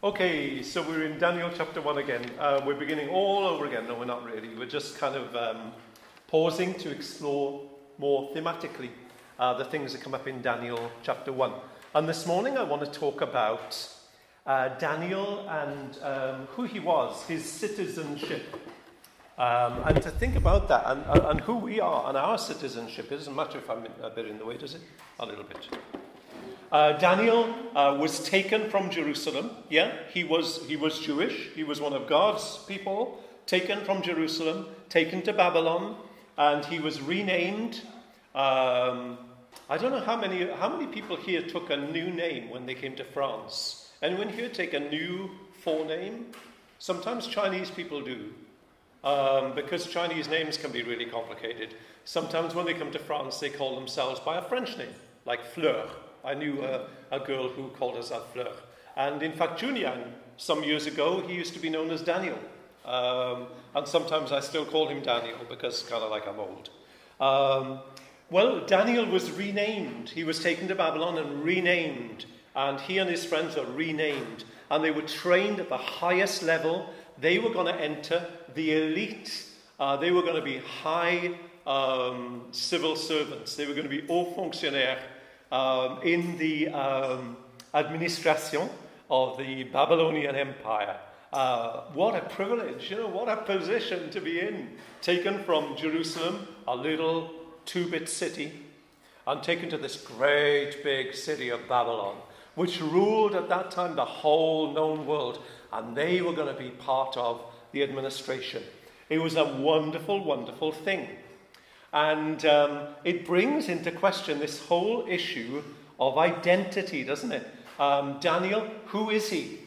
Okay, so we're in Daniel chapter 1 again. Uh, we're beginning all over again. No, we're not really. We're just kind of um, pausing to explore more thematically uh, the things that come up in Daniel chapter 1. And this morning I want to talk about uh, Daniel and um, who he was, his citizenship. Um, and to think about that and, and who we are and our citizenship. It doesn't matter if I'm a bit in the way, does it? A little bit. Uh, Daniel uh, was taken from Jerusalem. Yeah, he was, he was Jewish. He was one of God's people, taken from Jerusalem, taken to Babylon, and he was renamed. Um, I don't know how many, how many people here took a new name when they came to France. Anyone here take a new forename? Sometimes Chinese people do, um, because Chinese names can be really complicated. Sometimes when they come to France, they call themselves by a French name, like Fleur I knew a, a girl who called herself Fleur. And in fact, Junyang, some years ago, he used to be known as Daniel. Um, and sometimes I still call him Daniel because kind of like I'm old. Um, well, Daniel was renamed. He was taken to Babylon and renamed. And he and his friends were renamed. And they were trained at the highest level. They were going to enter the elite. Uh, they were going to be high um, civil servants. They were going to be haut fonctionnaires um, in the um, administration of the Babylonian Empire. Uh, what a privilege, you know, what a position to be in. Taken from Jerusalem, a little two bit city, and taken to this great big city of Babylon, which ruled at that time the whole known world, and they were going to be part of the administration. It was a wonderful, wonderful thing. And um, it brings into question this whole issue of identity, doesn't it? Um, Daniel, who is he?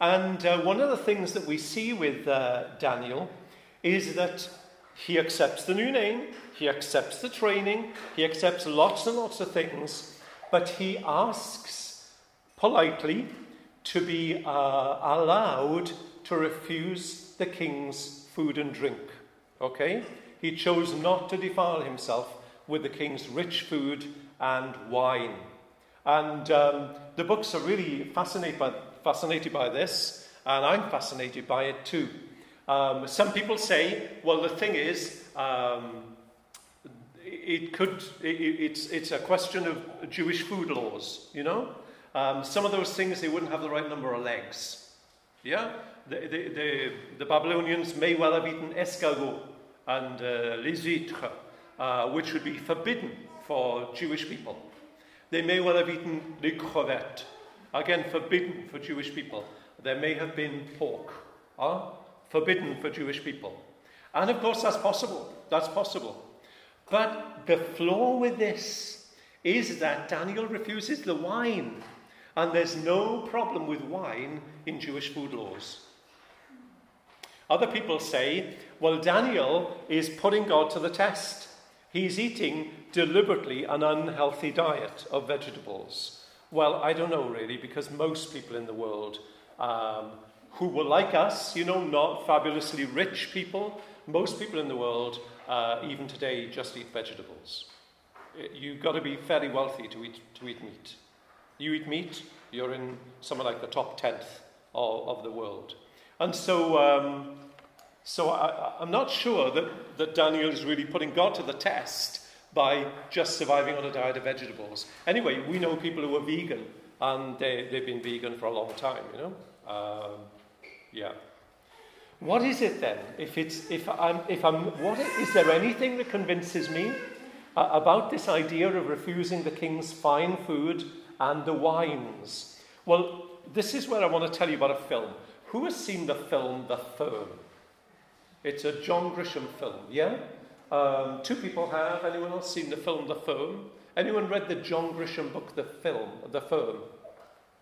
And uh, one of the things that we see with uh, Daniel is that he accepts the new name, he accepts the training, he accepts lots and lots of things, but he asks politely to be uh, allowed to refuse the king's food and drink. Okay? He chose not to defile himself with the king's rich food and wine. And um, the books are really fascinated by, fascinated by this, and I'm fascinated by it too. Um, some people say, well, the thing is, um, it could, it, it's, it's a question of Jewish food laws, you know? Um, some of those things, they wouldn't have the right number of legs. Yeah? The, the, the, the Babylonians may well have eaten escargot, and uh, les huîtres, uh, which would be forbidden for Jewish people. They may well have eaten les crevettes, again forbidden for Jewish people. There may have been pork, forbidden for Jewish people. And of course, that's possible. That's possible. But the flaw with this is that Daniel refuses the wine. And there's no problem with wine in Jewish food laws. Other people say, well, Daniel is putting God to the test. He's eating deliberately an unhealthy diet of vegetables. Well, I don't know really, because most people in the world um, who were like us, you know, not fabulously rich people, most people in the world, uh, even today, just eat vegetables. You've got to be fairly wealthy to eat, to eat meat. You eat meat, you're in somewhere like the top tenth of, of the world. And so, um, so I, am not sure that, that Daniel is really putting God to the test by just surviving on a diet of vegetables. Anyway, we know people who are vegan, and they, they've been vegan for a long time, you know? Um, yeah. What is it then? If it's, if I'm, if I'm, what is there anything that convinces me uh, about this idea of refusing the king's fine food and the wines? Well, this is where I want to tell you about a film. Who has seen the film The Firm? It's a John Grisham film, yeah? Um, two people have. Anyone else seen the film The Firm? Anyone read the John Grisham book, The Film, The Firm?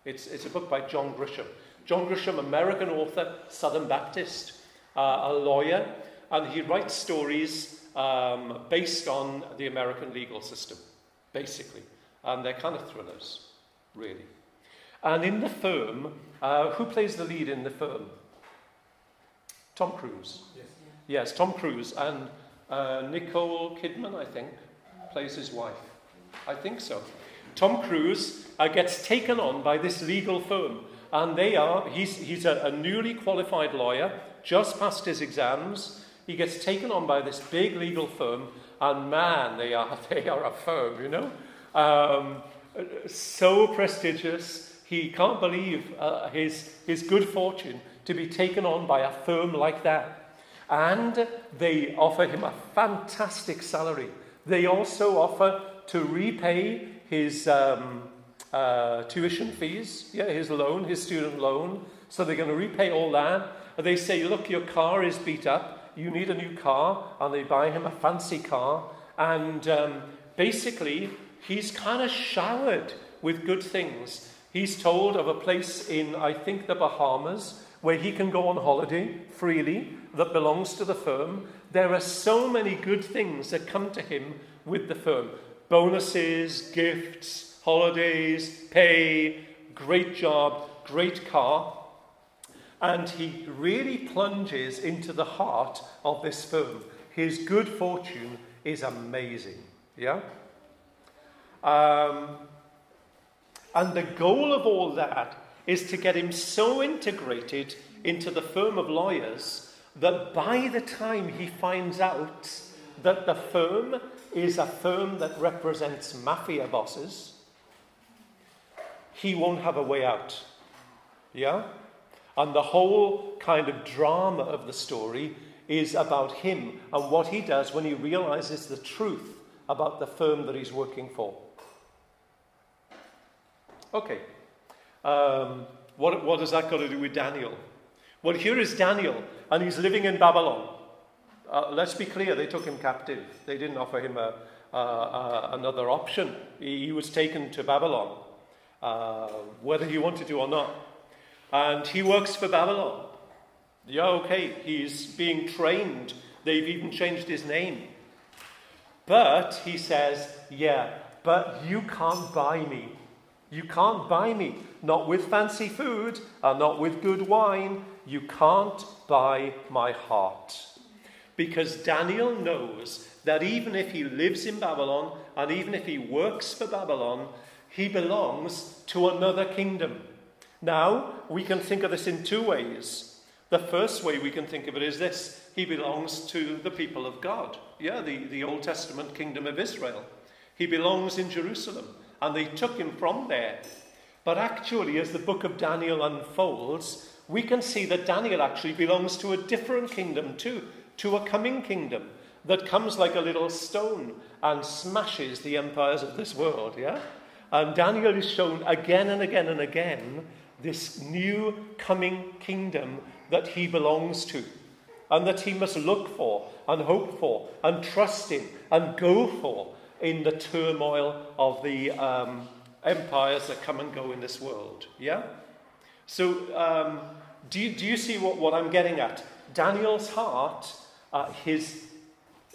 It's, it's a book by John Grisham. John Grisham, American author, Southern Baptist, uh, a lawyer, and he writes stories um, based on the American legal system, basically. And they're kind of thrillers, really. And in the firm, uh, who plays the lead in the firm? Tom Cruise. Yes, yes Tom Cruise. And uh, Nicole Kidman, I think, plays his wife. I think so. Tom Cruise uh, gets taken on by this legal firm. and they are, he's, he's a, a newly qualified lawyer, just passed his exams. He gets taken on by this big legal firm, and man, they are, they are a firm, you know. Um, so prestigious, he can't believe uh, his, his good fortune to be taken on by a firm like that. And they offer him a fantastic salary. They also offer to repay his um, uh, tuition fees, yeah, his loan, his student loan. So they're going to repay all that. And they say, look, your car is beat up. You need a new car. And they buy him a fancy car. And um, basically, he's kind of showered with good things. He's told of a place in, I think, the Bahamas where he can go on holiday freely that belongs to the firm. There are so many good things that come to him with the firm bonuses, gifts, holidays, pay, great job, great car. And he really plunges into the heart of this firm. His good fortune is amazing. Yeah? Um, and the goal of all that is to get him so integrated into the firm of lawyers that by the time he finds out that the firm is a firm that represents mafia bosses, he won't have a way out. Yeah? And the whole kind of drama of the story is about him and what he does when he realizes the truth about the firm that he's working for. Okay. Um, what, what has that got to do with Daniel? Well, here is Daniel, and he's living in Babylon. Uh, let's be clear, they took him captive. They didn't offer him a, uh, uh, another option. He, he, was taken to Babylon, uh, whether he wanted to or not. And he works for Babylon. Yeah, okay, he's being trained. They've even changed his name. But he says, yeah, but you can't buy me. You can't buy me. Not with fancy food and not with good wine. You can't buy my heart. Because Daniel knows that even if he lives in Babylon and even if he works for Babylon, he belongs to another kingdom. Now, we can think of this in two ways. The first way we can think of it is this he belongs to the people of God. Yeah, the, the Old Testament kingdom of Israel. He belongs in Jerusalem, and they took him from there. But actually, as the book of Daniel unfolds, we can see that Daniel actually belongs to a different kingdom too, to a coming kingdom that comes like a little stone and smashes the empires of this world, yeah? And Daniel is shown again and again and again this new coming kingdom that he belongs to and that he must look for and hope for and trust in and go for in the turmoil of the um, empires that come and go in this world. Yeah? So, um, do, you, do you see what, what I'm getting at? Daniel's heart, uh, his,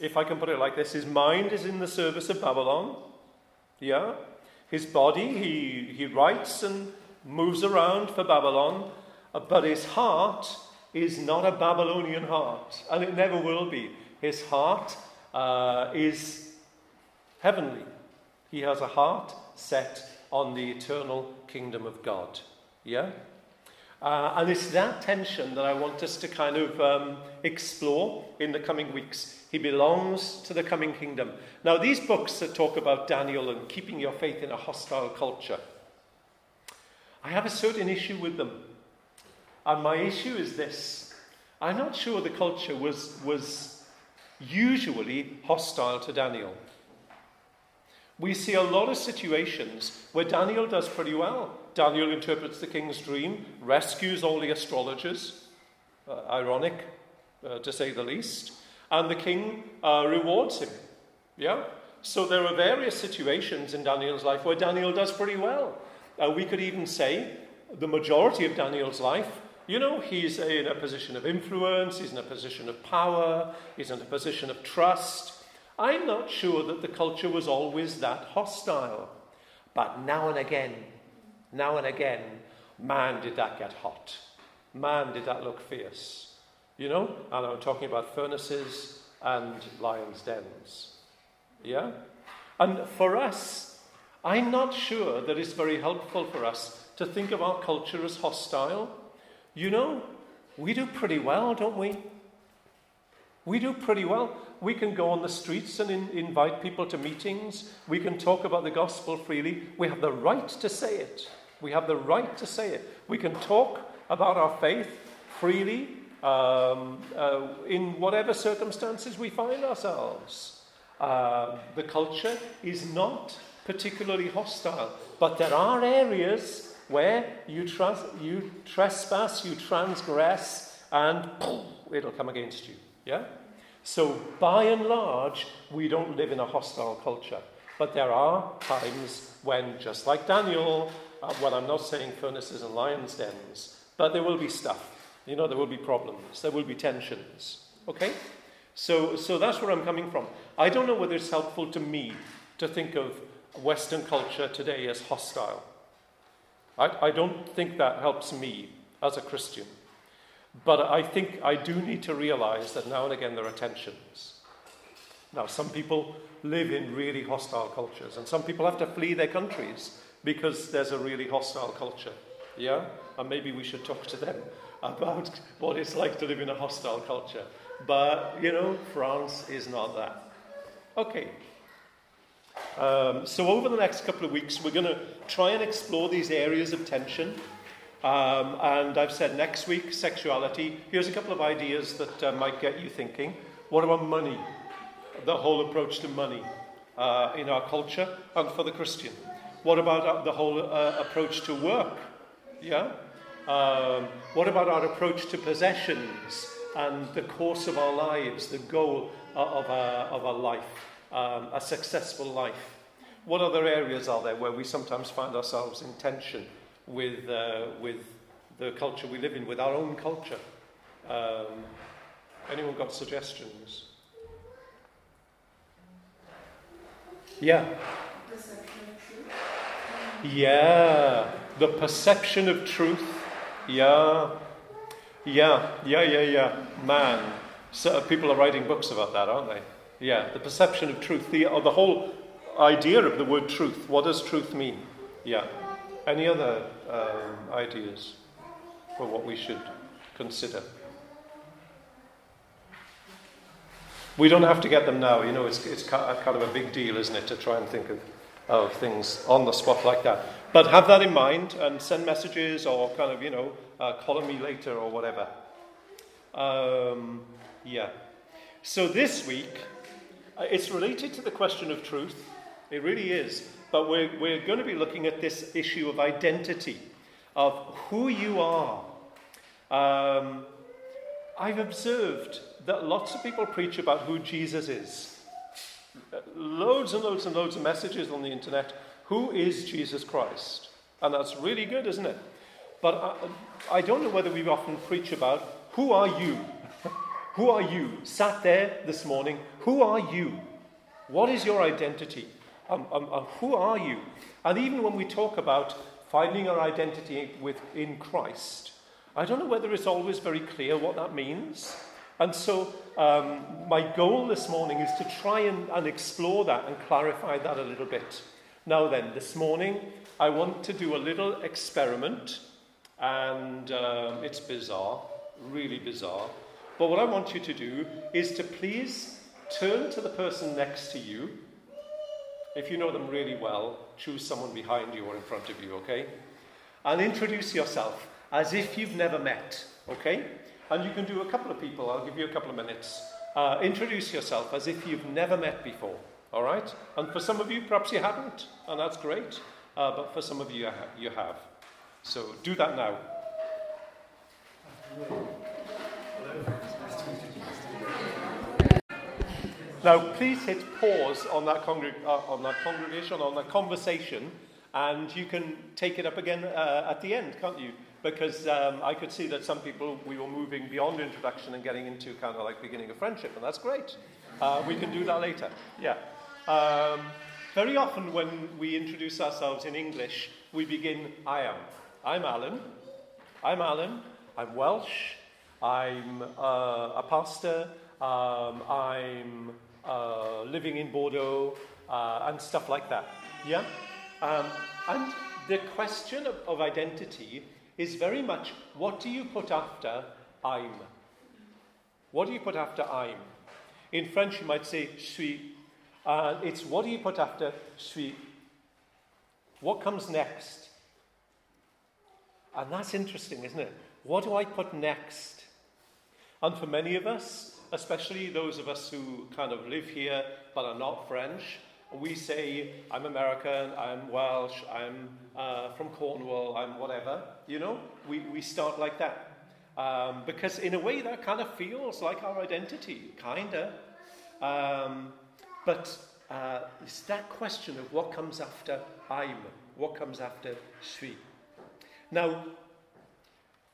if I can put it like this, his mind is in the service of Babylon. Yeah? His body, he, he writes and moves around for Babylon, uh, but his heart is not a Babylonian heart, and it never will be. His heart uh, is heavenly. He has a heart set on the eternal kingdom of God. Yeah? Uh, and it's that tension that I want us to kind of um, explore in the coming weeks. He belongs to the coming kingdom. Now, these books that talk about Daniel and keeping your faith in a hostile culture, I have a certain issue with them. And my issue is this I'm not sure the culture was, was usually hostile to Daniel. We see a lot of situations where Daniel does pretty well. Daniel interprets the king's dream, rescues all the astrologers, uh, ironic uh, to say the least, and the king uh, rewards him. Yeah? So there are various situations in Daniel's life where Daniel does pretty well. Uh, we could even say the majority of Daniel's life you know, he's in a position of influence, he's in a position of power, he's in a position of trust. I'm not sure that the culture was always that hostile. But now and again, now and again, man, did that get hot. Man, did that look fierce. You know? And I'm talking about furnaces and lions' dens. Yeah? And for us, I'm not sure that it's very helpful for us to think of our culture as hostile. You know, we do pretty well, don't we? We do pretty well. We can go on the streets and in, invite people to meetings. We can talk about the gospel freely. We have the right to say it. We have the right to say it. We can talk about our faith freely um, uh, in whatever circumstances we find ourselves. Uh, the culture is not particularly hostile, but there are areas where you, trans- you trespass, you transgress, and it'll come against you. Yeah? So, by and large, we don't live in a hostile culture. But there are times when, just like Daniel, uh, well, I'm not saying furnaces and lions' dens, but there will be stuff. You know, there will be problems, there will be tensions. Okay? So, so that's where I'm coming from. I don't know whether it's helpful to me to think of Western culture today as hostile. I, I don't think that helps me as a Christian. But I think I do need to realize that now and again there are tensions. Now, some people live in really hostile cultures, and some people have to flee their countries because there's a really hostile culture. Yeah? And maybe we should talk to them about what it's like to live in a hostile culture. But, you know, France is not that. Okay. Um, so, over the next couple of weeks, we're going to try and explore these areas of tension. Um, and I've said next week, sexuality. Here's a couple of ideas that uh, might get you thinking. What about money? The whole approach to money uh, in our culture and for the Christian. What about uh, the whole uh, approach to work? Yeah? Um, what about our approach to possessions and the course of our lives, the goal of our, of our life, um, a successful life? What other areas are there where we sometimes find ourselves in tension with, uh, with the culture we live in, with our own culture? Um, anyone got suggestions? Yeah. Yeah, the perception of truth yeah, yeah, yeah, yeah, yeah. Man. So people are writing books about that, aren't they? Yeah, the perception of truth, the, or the whole idea of the word truth. What does truth mean? Yeah. Any other um, ideas for what we should consider? We don't have to get them now. You know, it's, it's kind of a big deal, isn't it, to try and think of, of things on the spot like that. But have that in mind and send messages or kind of, you know, uh, call me later or whatever. Um, yeah. So this week, uh, it's related to the question of truth. It really is. But we're, we're going to be looking at this issue of identity, of who you are. Um, I've observed that lots of people preach about who Jesus is. Loads and loads and loads of messages on the internet who is Jesus Christ? And that's really good, isn't it? But I, I don't know whether we often preach about who are you? who are you? Sat there this morning, who are you? What is your identity? Um, um, um, who are you? And even when we talk about finding our identity within Christ, I don't know whether it's always very clear what that means. And so, um, my goal this morning is to try and, and explore that and clarify that a little bit. Now, then, this morning I want to do a little experiment, and um, it's bizarre, really bizarre. But what I want you to do is to please turn to the person next to you. If you know them really well, choose someone behind you or in front of you, okay? And introduce yourself as if you've never met, okay? And you can do a couple of people, I'll give you a couple of minutes. Uh, introduce yourself as if you've never met before. All right? And for some of you, perhaps you haven't, and that's great. Uh, but for some of you, you have. So do that now. Now, please hit pause on that, congreg- uh, on that congregation, on that conversation, and you can take it up again uh, at the end, can't you? Because um, I could see that some people, we were moving beyond introduction and getting into kind of like beginning a friendship, and that's great. Uh, we can do that later. Yeah. Um, very often, when we introduce ourselves in English, we begin I am. I'm Alan. I'm Alan. I'm Welsh. I'm uh, a pastor. Um, I'm uh, living in Bordeaux, uh, and stuff like that. Yeah? Um, and the question of, of identity is very much what do you put after I'm? What do you put after I'm? In French, you might say suis. Uh, it's what do you put after suis? What comes next? And that's interesting, isn't it? What do I put next? And for many of us, especially those of us who kind of live here but are not French, we say, I'm American, I'm Welsh, I'm uh, from Cornwall, I'm whatever, you know? We, we start like that. Um, because in a way that kind of feels like our identity, kinda. Um, but uh, it's that question of what comes after I'm, what comes after suis. Now,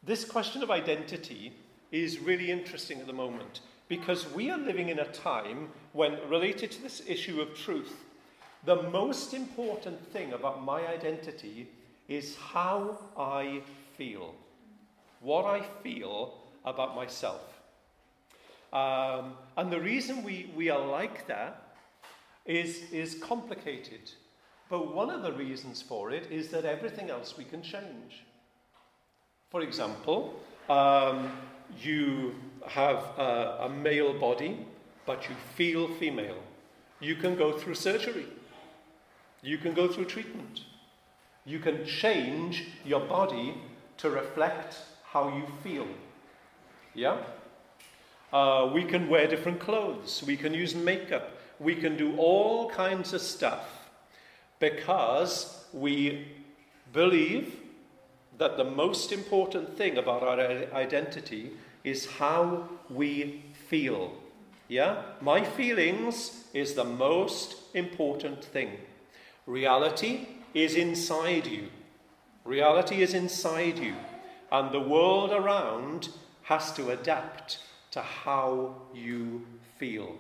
this question of identity is really interesting at the moment because we are living in a time when, related to this issue of truth, the most important thing about my identity is how I feel, what I feel about myself. Um, and the reason we, we are like that is, is complicated. But one of the reasons for it is that everything else we can change. For example, um, you have a, a male body, but you feel female. You can go through surgery. You can go through treatment. You can change your body to reflect how you feel. Yeah? Uh, we can wear different clothes. We can use makeup. We can do all kinds of stuff because we believe that the most important thing about our identity is how we feel. Yeah? My feelings is the most important thing. Reality is inside you. Reality is inside you. And the world around has to adapt to how you feel.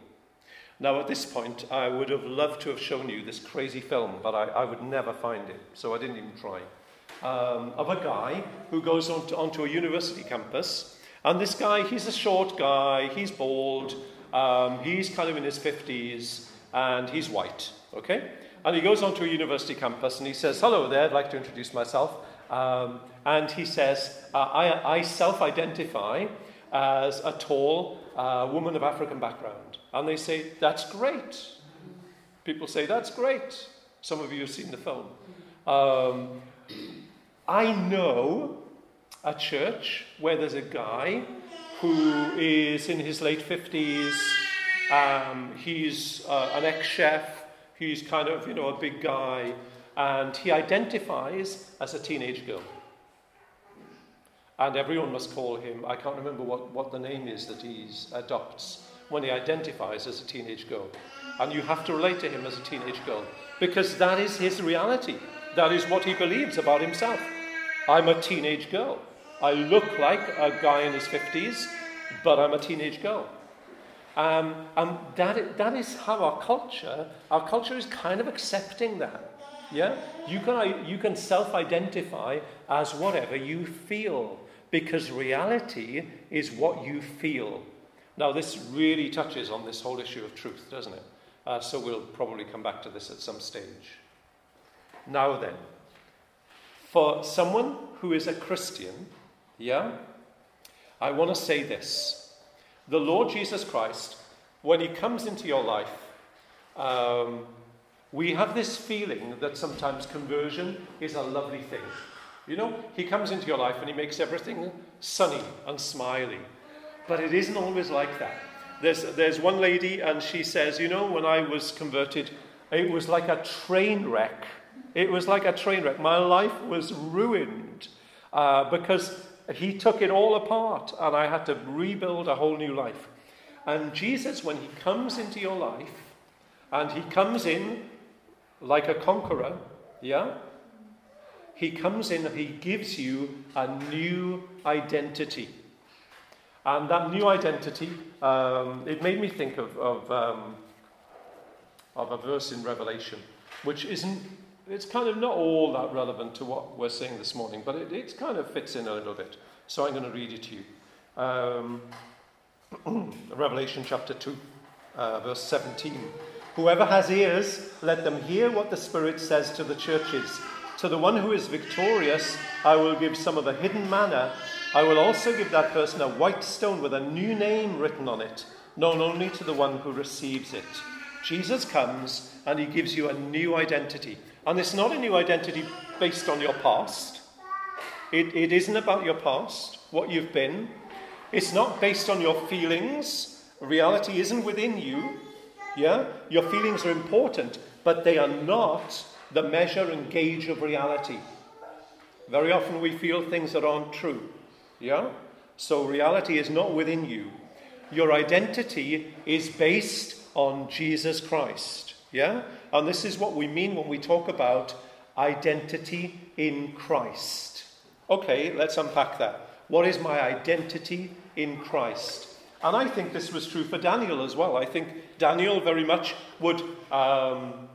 Now, at this point, I would have loved to have shown you this crazy film, but I, I would never find it, so I didn't even try. Um, of a guy who goes onto, onto a university campus, and this guy, he's a short guy, he's bald, um, he's kind of in his 50s, and he's white, okay? And he goes onto a university campus and he says, Hello there, I'd like to introduce myself. Um, and he says, uh, I, I self identify as a tall uh, woman of African background. And they say, That's great. People say, That's great. Some of you have seen the film. Um, I know a church where there's a guy who is in his late 50s. Um, he's uh, an ex chef. He's kind of, you know, a big guy. And he identifies as a teenage girl. And everyone must call him, I can't remember what, what the name is that he adopts when he identifies as a teenage girl. And you have to relate to him as a teenage girl because that is his reality. That is what he believes about himself. I'm a teenage girl. I look like a guy in his 50s, but I'm a teenage girl. Um, and that, that is how our culture, our culture is kind of accepting that. Yeah? You can, you can self identify as whatever you feel because reality is what you feel. Now, this really touches on this whole issue of truth, doesn't it? Uh, so we'll probably come back to this at some stage. Now, then, for someone who is a Christian, yeah, I want to say this. The Lord Jesus Christ, when He comes into your life, um, we have this feeling that sometimes conversion is a lovely thing. You know, he comes into your life and he makes everything sunny and smiley. But it isn't always like that. There's, there's one lady, and she says, You know, when I was converted, it was like a train wreck. It was like a train wreck. My life was ruined uh, because he took it all apart, and I had to rebuild a whole new life. And Jesus, when he comes into your life, and he comes in like a conqueror, yeah? He comes in and he gives you a new identity. And that new identity, um, it made me think of, of, um, of a verse in Revelation, which isn't, it's kind of not all that relevant to what we're saying this morning, but it, it kind of fits in a little bit. So I'm going to read it to you. Um, Revelation chapter 2, uh, verse 17. Whoever has ears, let them hear what the Spirit says to the churches. To the one who is victorious, I will give some of the hidden manna. I will also give that person a white stone with a new name written on it, known only to the one who receives it. Jesus comes and he gives you a new identity. And it's not a new identity based on your past. It, it isn't about your past, what you've been. It's not based on your feelings. Reality isn't within you. Yeah? Your feelings are important, but they are not the measure and gauge of reality. Very often we feel things that aren't true. Yeah? So reality is not within you. Your identity is based on Jesus Christ. Yeah? And this is what we mean when we talk about identity in Christ. Okay, let's unpack that. What is my identity in Christ? And I think this was true for Daniel as well. I think Daniel very much would um,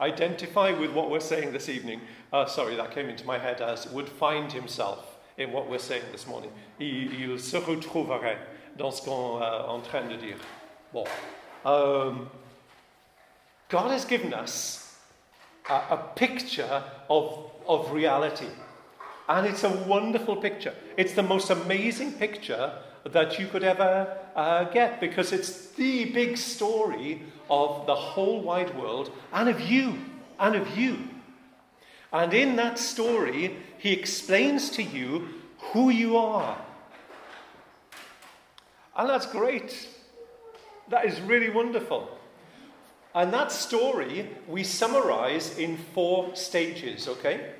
identify with what we're saying this evening. Uh, sorry, that came into my head as would find himself in what we're saying this morning. Il, se retrouverait dans ce qu'on est euh, en train de dire. Bon. Um, God has given us a, a picture of, of reality. And it's a wonderful picture. It's the most amazing picture that you could ever uh, get because it's the big story of the whole wide world and of you, and of you. And in that story, he explains to you who you are. And that's great. That is really wonderful. And that story we summarize in four stages, okay?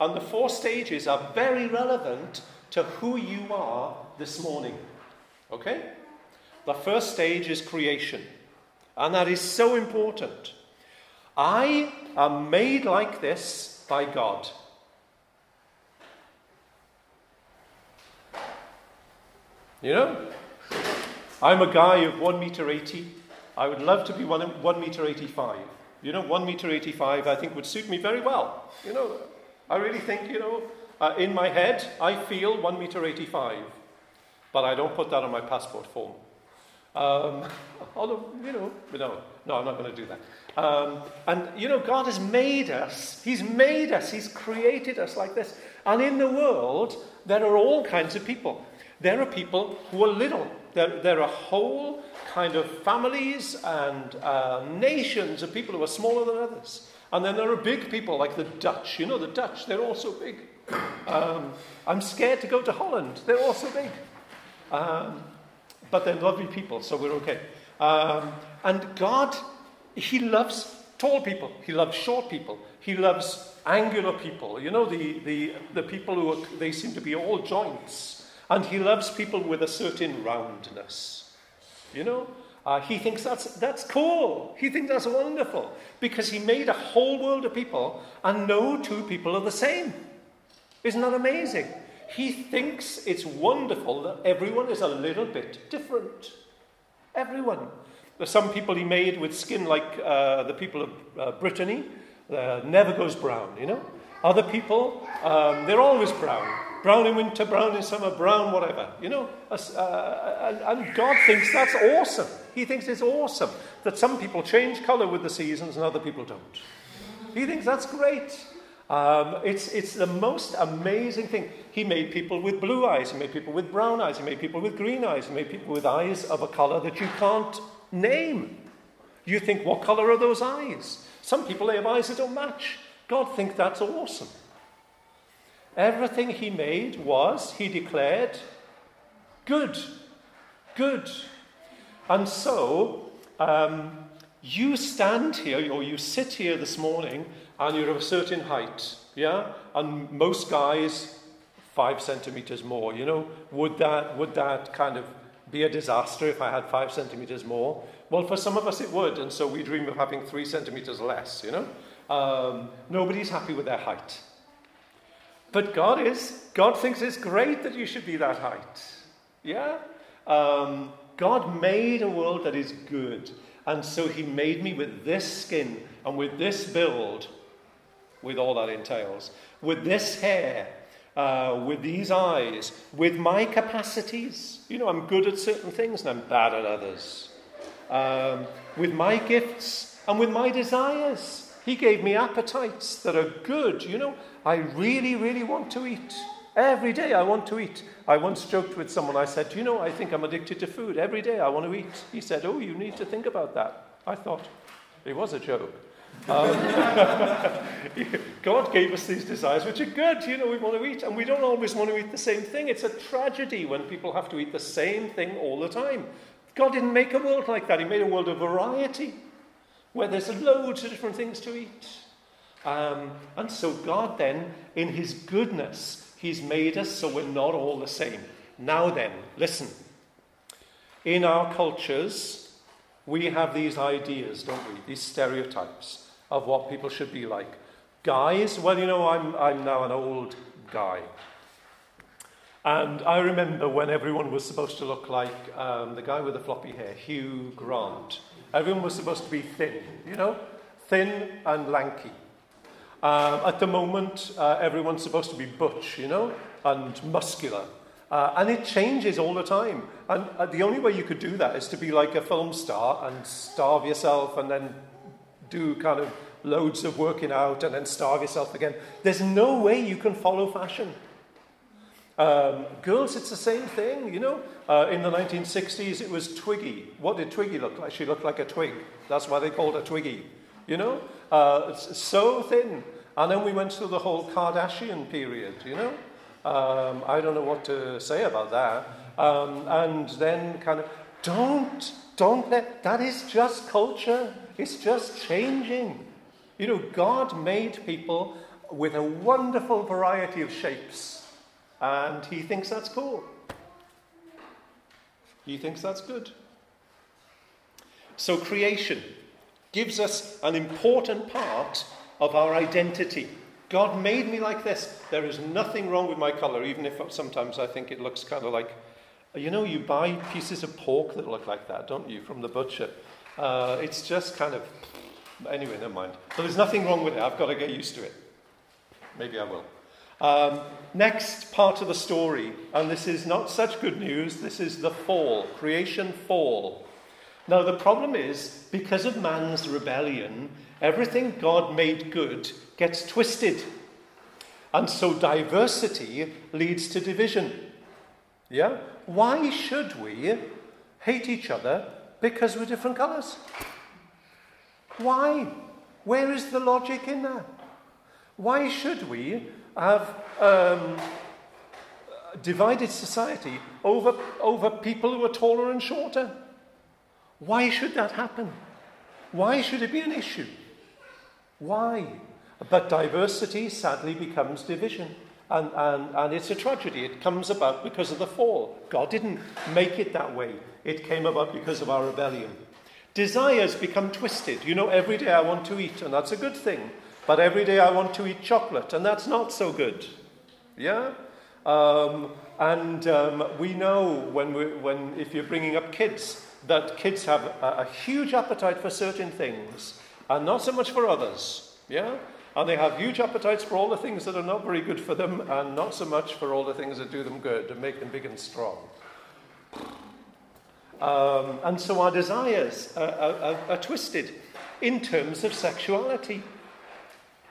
And the four stages are very relevant to who you are this morning. Okay? The first stage is creation. And that is so important. I am made like this by God. You know? I'm a guy of 1 meter 80. I would love to be 1, 1 meter 85. You know, 1 meter 85 I think would suit me very well. You know, I really think, you know, uh, in my head, I feel 1 meter 85. But I don't put that on my passport form. Um, although, you know, no, no, I'm not going to do that. Um, and, you know, God has made us. He's made us. He's created us like this. And in the world, there are all kinds of people. There are people who are little. There, there are whole kind of families and uh, nations of people who are smaller than others. And then there are big people like the Dutch. You know, the Dutch, they're also big. Um, I'm scared to go to Holland. They're also big. Um, but they're lovely people, so we're okay. Um, and God, He loves tall people, He loves short people, He loves angular people. You know, the, the, the people who are, they seem to be all joints. And He loves people with a certain roundness. You know, uh, he thinks that's, that's cool. He thinks that's wonderful because he made a whole world of people and no two people are the same. Isn't that amazing? He thinks it's wonderful that everyone is a little bit different. Everyone. There's some people he made with skin like uh, the people of uh, Brittany, uh, never goes brown, you know. Other people, um, they're always brown. Brown in winter, brown in summer, brown whatever, you know. Uh, and, God thinks that's awesome. He thinks it's awesome that some people change colour with the seasons and other people don't. He thinks that's great. Um, it's, it's the most amazing thing. He made people with blue eyes, he made people with brown eyes, he made people with green eyes, he made people with eyes of a colour that you can't name. You think, what colour are those eyes? Some people they have eyes that don't match. God thinks that's awesome. Everything he made was, he declared, good. Good. And so, um, you stand here, or you sit here this morning, and you're of a certain height, yeah? And most guys, five centimeters more, you know? Would that, would that kind of be a disaster if I had five centimeters more? Well, for some of us it would, and so we dream of having three centimeters less, you know? Um, nobody's happy with their height. But God is. God thinks it's great that you should be that height. Yeah? Um, God made a world that is good. And so He made me with this skin and with this build with all that entails, with this hair, uh, with these eyes, with my capacities. You know, I'm good at certain things and I'm bad at others. um, with my gifts and with my desires. He gave me appetites that are good. You know, I really, really want to eat. Every day I want to eat. I once joked with someone, I said, you know, I think I'm addicted to food. Every day I want to eat. He said, Oh, you need to think about that. I thought it was a joke. Um, God gave us these desires, which are good. You know, we want to eat, and we don't always want to eat the same thing. It's a tragedy when people have to eat the same thing all the time. God didn't make a world like that. He made a world of variety, where there's loads of different things to eat. Um, and so, God then, in His goodness, He's made us so we're not all the same. Now then, listen. In our cultures, we have these ideas, don't we? These stereotypes of what people should be like. Guys, well, you know, I'm, I'm now an old guy. And I remember when everyone was supposed to look like um, the guy with the floppy hair, Hugh Grant. Everyone was supposed to be thin, you know, thin and lanky. Um, at the moment, uh, everyone's supposed to be butch, you know, and muscular. Uh, and it changes all the time. And uh, the only way you could do that is to be like a film star and starve yourself and then do kind of loads of working out and then starve yourself again. There's no way you can follow fashion. Um, girls, it's the same thing, you know. Uh, in the 1960s, it was Twiggy. What did Twiggy look like? She looked like a twig. That's why they called her Twiggy, you know. Uh, so thin. And then we went through the whole Kardashian period, you know. Um, I don't know what to say about that. Um, and then kind of, don't, don't let, that is just culture. It's just changing. You know, God made people with a wonderful variety of shapes, and He thinks that's cool. He thinks that's good. So, creation gives us an important part of our identity. God made me like this. There is nothing wrong with my color, even if sometimes I think it looks kind of like, you know, you buy pieces of pork that look like that, don't you, from the butcher? Uh, it's just kind of, anyway, never mind. So there's nothing wrong with it. I've got to get used to it. Maybe I will. Um, next part of the story, and this is not such good news, this is the fall, creation fall. Now, the problem is, because of man's rebellion, everything God made good gets twisted. And so diversity leads to division. Yeah? Why should we hate each other because we're different colours? Why? Where is the logic in that? Why should we have um, divided society over, over people who are taller and shorter? Why should that happen? Why should it be an issue? Why? But diversity sadly becomes division. And, and, and it's a tragedy. It comes about because of the fall. God didn't make it that way, it came about because of our rebellion. Desires become twisted. You know, every day I want to eat, and that's a good thing. But every day I want to eat chocolate, and that's not so good. Yeah? Um, and um, we know when, we, when, if you're bringing up kids, that kids have a, a huge appetite for certain things and not so much for others. Yeah? And they have huge appetites for all the things that are not very good for them and not so much for all the things that do them good and make them big and strong. Um, and so our desires are, are, are twisted in terms of sexuality.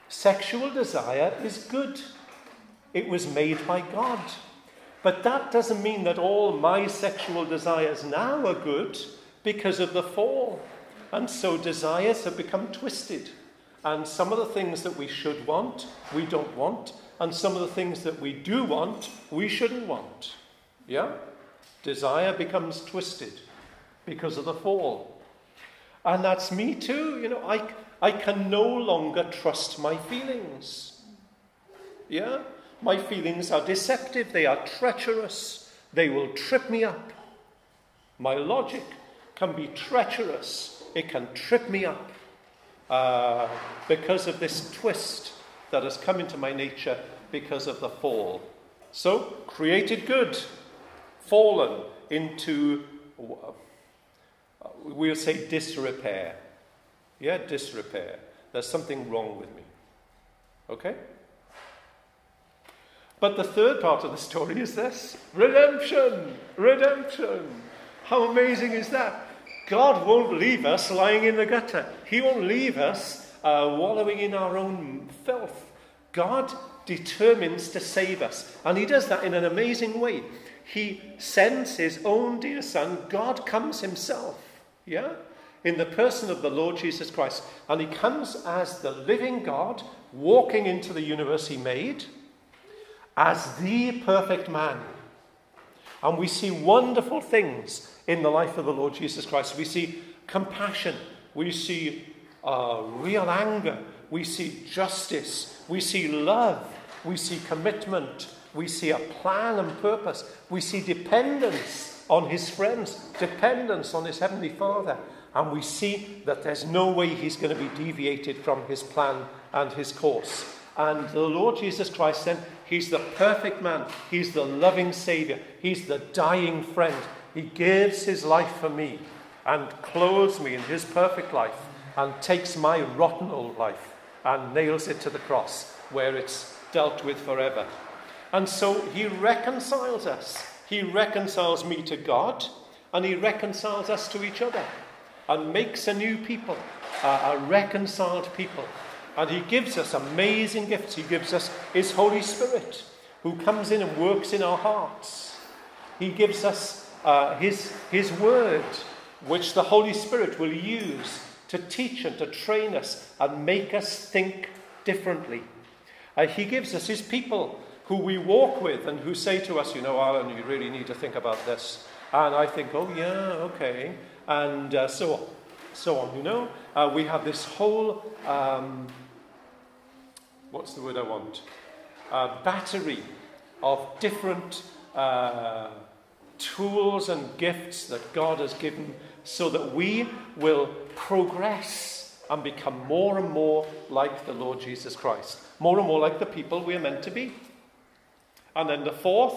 Sexual desire is good, it was made by God. But that doesn't mean that all my sexual desires now are good because of the fall. And so desires have become twisted. And some of the things that we should want, we don't want. And some of the things that we do want, we shouldn't want. Yeah? Desire becomes twisted because of the fall. And that's me too. You know, I, I can no longer trust my feelings. Yeah? My feelings are deceptive, they are treacherous, they will trip me up. My logic can be treacherous, it can trip me up uh, because of this twist that has come into my nature because of the fall. So, created good, fallen into, we'll say, disrepair. Yeah, disrepair. There's something wrong with me. Okay? But the third part of the story is this redemption! Redemption! How amazing is that? God won't leave us lying in the gutter. He won't leave us uh, wallowing in our own filth. God determines to save us. And He does that in an amazing way. He sends His own dear Son. God comes Himself. Yeah? In the person of the Lord Jesus Christ. And He comes as the living God walking into the universe He made as the perfect man. And we see wonderful things in the life of the Lord Jesus Christ. We see compassion, we see uh, real anger, we see justice, we see love, we see commitment, we see a plan and purpose, we see dependence on his friends, dependence on his heavenly Father, and we see that there's no way he's going to be deviated from his plan and his course. And the Lord Jesus Christ then, he's the perfect man, he's the loving Savior, he's the dying friend. He gives his life for me and clothes me in his perfect life and takes my rotten old life and nails it to the cross where it's dealt with forever. And so he reconciles us. He reconciles me to God and he reconciles us to each other and makes a new people, a reconciled people. And he gives us amazing gifts. He gives us his Holy Spirit who comes in and works in our hearts. He gives us uh, his, his word, which the Holy Spirit will use to teach and to train us and make us think differently. Uh, he gives us his people who we walk with and who say to us, you know, Alan, you really need to think about this. And I think, oh, yeah, okay. And uh, so on, so on, you know. Uh, we have this whole, um, what's the word I want? Uh, battery of different uh, tools and gifts that God has given so that we will progress and become more and more like the Lord Jesus Christ, more and more like the people we are meant to be. And then the fourth,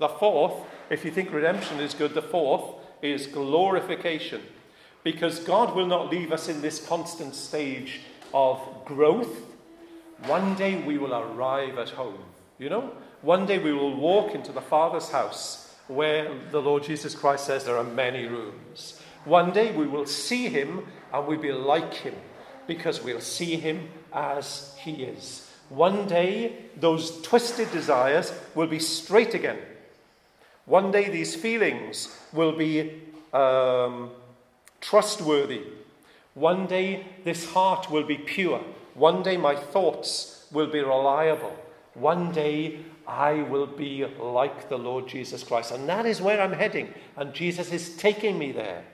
the fourth, if you think redemption is good, the fourth is glorification. Because God will not leave us in this constant stage of growth. One day we will arrive at home. You know? One day we will walk into the Father's house where the Lord Jesus Christ says there are many rooms. One day we will see him and we'll be like him because we'll see him as he is. One day those twisted desires will be straight again. One day these feelings will be um, trustworthy. One day this heart will be pure. One day my thoughts will be reliable. One day I will be like the Lord Jesus Christ. And that is where I'm heading. And Jesus is taking me there.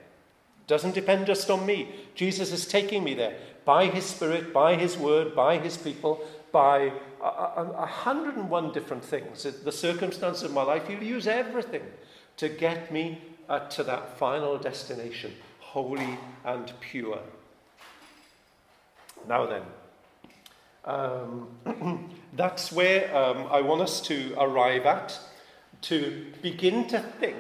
Doesn't depend just on me. Jesus is taking me there by his Spirit, by his word, by his people, by a, a, a hundred and one different things. The circumstances of my life, he'll use everything to get me uh, to that final destination, holy and pure. Now then, um, that's where um, I want us to arrive at, to begin to think.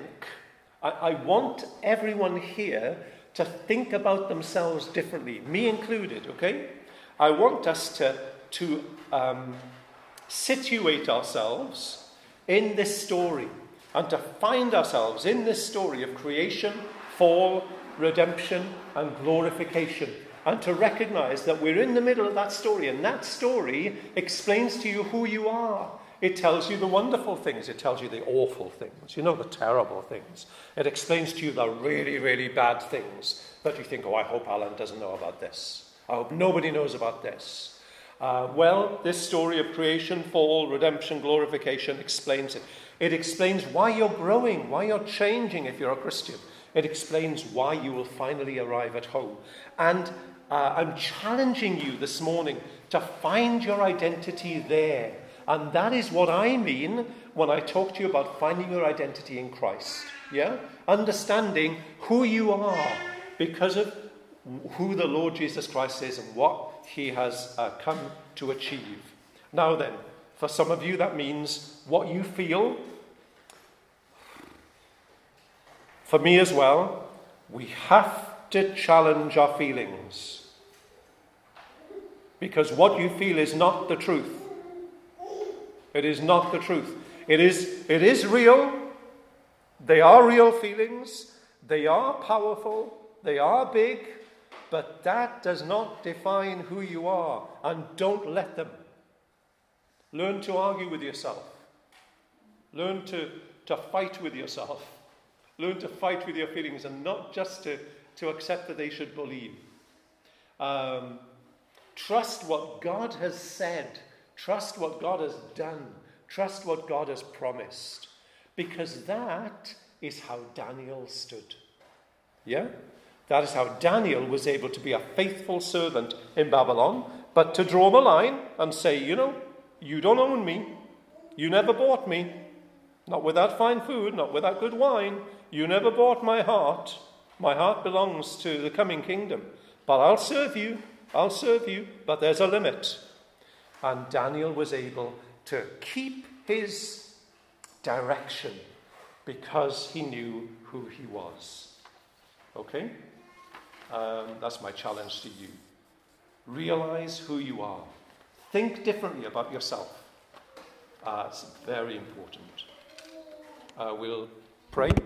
I, I want everyone here to think about themselves differently, me included, okay? I want us to, to um, situate ourselves in this story and to find ourselves in this story of creation, fall, redemption, and glorification. And to recognize that we're in the middle of that story, and that story explains to you who you are. It tells you the wonderful things, it tells you the awful things, you know, the terrible things. It explains to you the really, really bad things that you think, oh, I hope Alan doesn't know about this. I hope nobody knows about this. Uh, well, this story of creation, fall, redemption, glorification explains it. It explains why you're growing, why you're changing if you're a Christian. It explains why you will finally arrive at home. And uh, I'm challenging you this morning to find your identity there and that is what I mean when I talk to you about finding your identity in Christ. Yeah? Understanding who you are because of who the Lord Jesus Christ is and what he has uh, come to achieve. Now, then, for some of you, that means what you feel. For me as well, we have to challenge our feelings. Because what you feel is not the truth. It is not the truth. It is, it is real. They are real feelings. They are powerful. They are big, but that does not define who you are, and don't let them. Learn to argue with yourself. Learn to, to fight with yourself. Learn to fight with your feelings and not just to, to accept that they should believe. Um, trust what God has said. Trust what God has done. Trust what God has promised. Because that is how Daniel stood. Yeah? That is how Daniel was able to be a faithful servant in Babylon, but to draw the line and say, you know, you don't own me. You never bought me. Not without fine food, not without good wine. You never bought my heart. My heart belongs to the coming kingdom. But I'll serve you. I'll serve you. But there's a limit. And Daniel was able to keep his direction because he knew who he was. Okay? Um, that's my challenge to you. Realize who you are. Think differently about yourself. Uh, it's very important. Uh, we'll pray